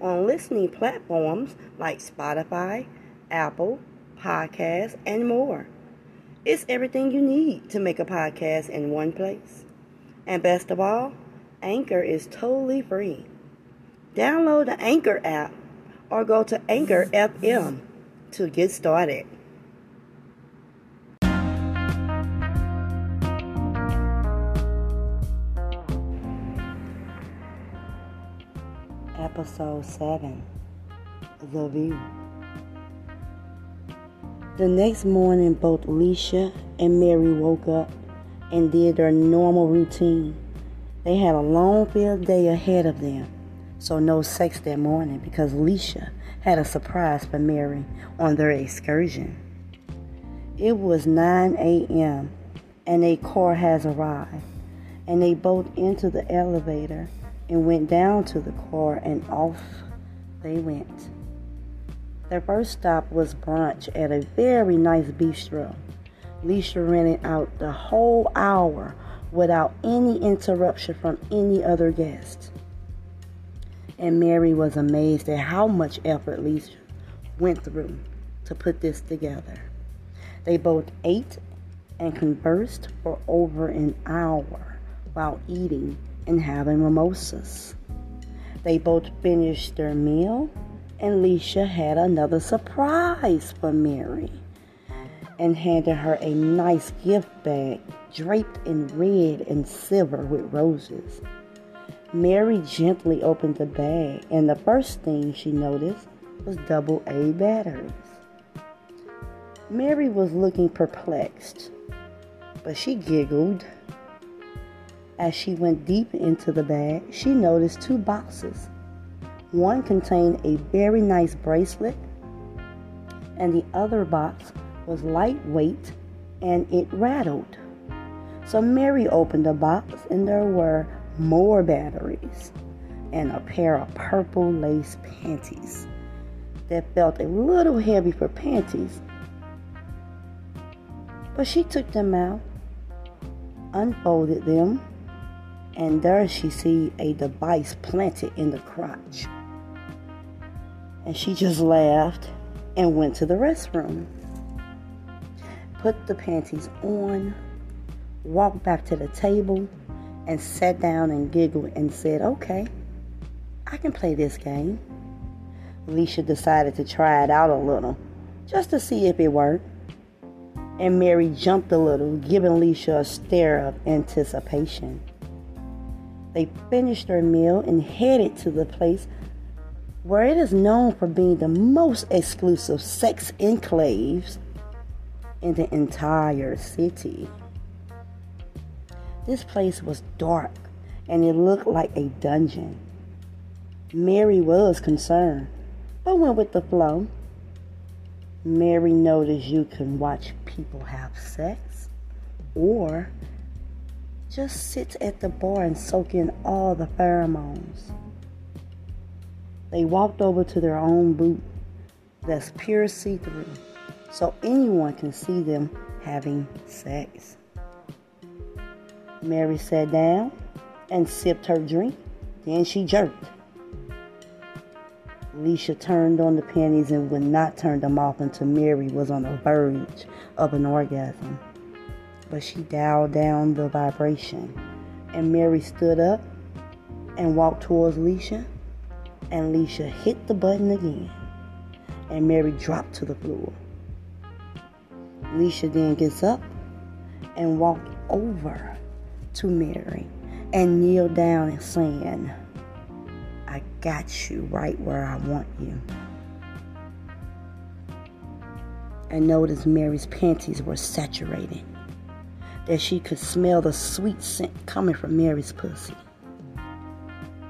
on listening platforms like Spotify, Apple, Podcasts, and more. It's everything you need to make a podcast in one place. And best of all, Anchor is totally free. Download the Anchor app or go to Anchor FM to get started. Episode 7 The View. The next morning, both Alicia and Mary woke up and did their normal routine. They had a long field day ahead of them, so no sex that morning because Alicia had a surprise for Mary on their excursion. It was 9 a.m. and a car has arrived, and they both entered the elevator and went down to the car and off they went. Their first stop was brunch at a very nice bistro. Lisa rented out the whole hour without any interruption from any other guest. And Mary was amazed at how much effort Lisa went through to put this together. They both ate and conversed for over an hour while eating and having mimosas. They both finished their meal, and Leisha had another surprise for Mary and handed her a nice gift bag draped in red and silver with roses. Mary gently opened the bag, and the first thing she noticed was double A batteries. Mary was looking perplexed, but she giggled as she went deep into the bag, she noticed two boxes. One contained a very nice bracelet, and the other box was lightweight and it rattled. So Mary opened the box, and there were more batteries and a pair of purple lace panties that felt a little heavy for panties. But she took them out, unfolded them, and there she see a device planted in the crotch. And she just laughed and went to the restroom. Put the panties on, walked back to the table, and sat down and giggled and said, Okay, I can play this game. Alicia decided to try it out a little, just to see if it worked. And Mary jumped a little, giving Alicia a stare of anticipation. They finished their meal and headed to the place where it is known for being the most exclusive sex enclaves in the entire city. This place was dark and it looked like a dungeon. Mary was concerned, but went with the flow. Mary noticed you can watch people have sex or just sit at the bar and soak in all the pheromones. They walked over to their own booth that's pure see through, so anyone can see them having sex. Mary sat down and sipped her drink, then she jerked. Alicia turned on the panties and would not turn them off until Mary was on the verge of an orgasm but she dialed down the vibration. And Mary stood up and walked towards Leisha, and Leisha hit the button again, and Mary dropped to the floor. Leisha then gets up and walked over to Mary and kneeled down and saying, I got you right where I want you. And noticed Mary's panties were saturated that she could smell the sweet scent coming from Mary's pussy.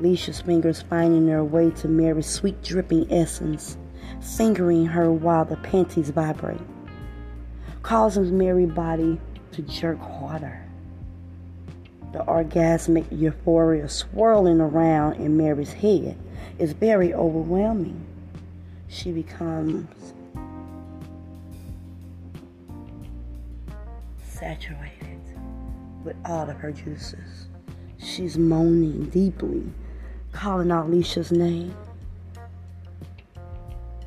Leisha's fingers finding their way to Mary's sweet dripping essence fingering her while the panties vibrate, causing Mary's body to jerk harder. The orgasmic euphoria swirling around in Mary's head is very overwhelming. She becomes saturated with all of her juices. She's moaning deeply, calling out Alicia's name.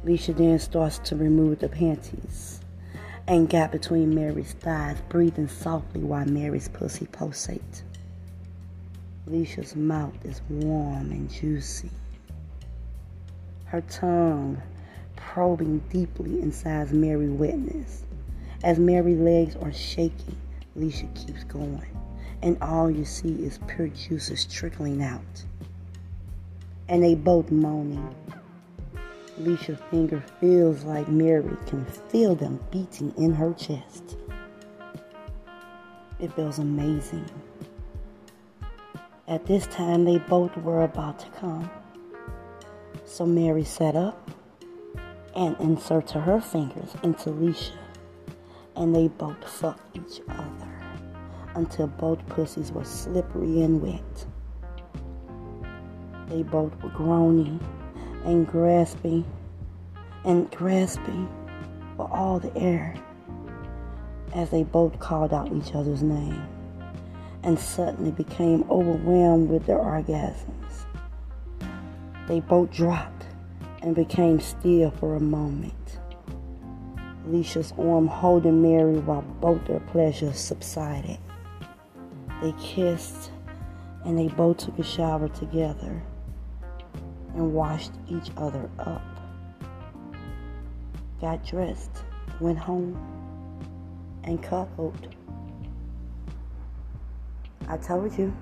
Alicia then starts to remove the panties and got between Mary's thighs, breathing softly while Mary's pussy pulsates. Alicia's mouth is warm and juicy. Her tongue probing deeply inside Mary's wetness. As Mary's legs are shaking, Alicia keeps going, and all you see is pure juices trickling out. And they both moaning. Alicia's finger feels like Mary can feel them beating in her chest. It feels amazing. At this time, they both were about to come. So Mary sat up and inserted her fingers into Alicia, and they both fucked each other until both pussies were slippery and wet. They both were groaning and grasping and grasping for all the air as they both called out each other's name and suddenly became overwhelmed with their orgasms. They both dropped and became still for a moment. Alicia's arm holding Mary while both their pleasures subsided. They kissed and they both took a shower together and washed each other up. Got dressed, went home, and cuddled. I told you.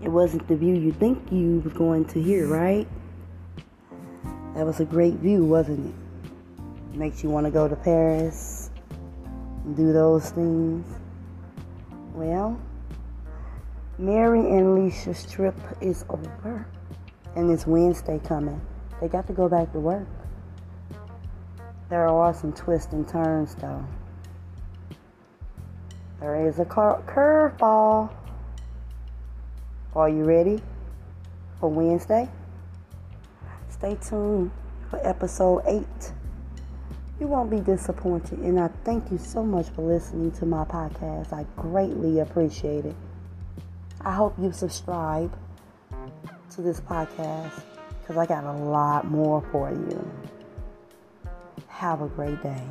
It wasn't the view you think you was going to hear, right? That was a great view, wasn't it? Makes you want to go to Paris and do those things. Well, Mary and Alicia's trip is over. And it's Wednesday coming. They got to go back to work. There are some twists and turns, though. There is a curveball. Are you ready for Wednesday? Stay tuned for episode 8. You won't be disappointed, and I thank you so much for listening to my podcast. I greatly appreciate it. I hope you subscribe to this podcast because I got a lot more for you. Have a great day.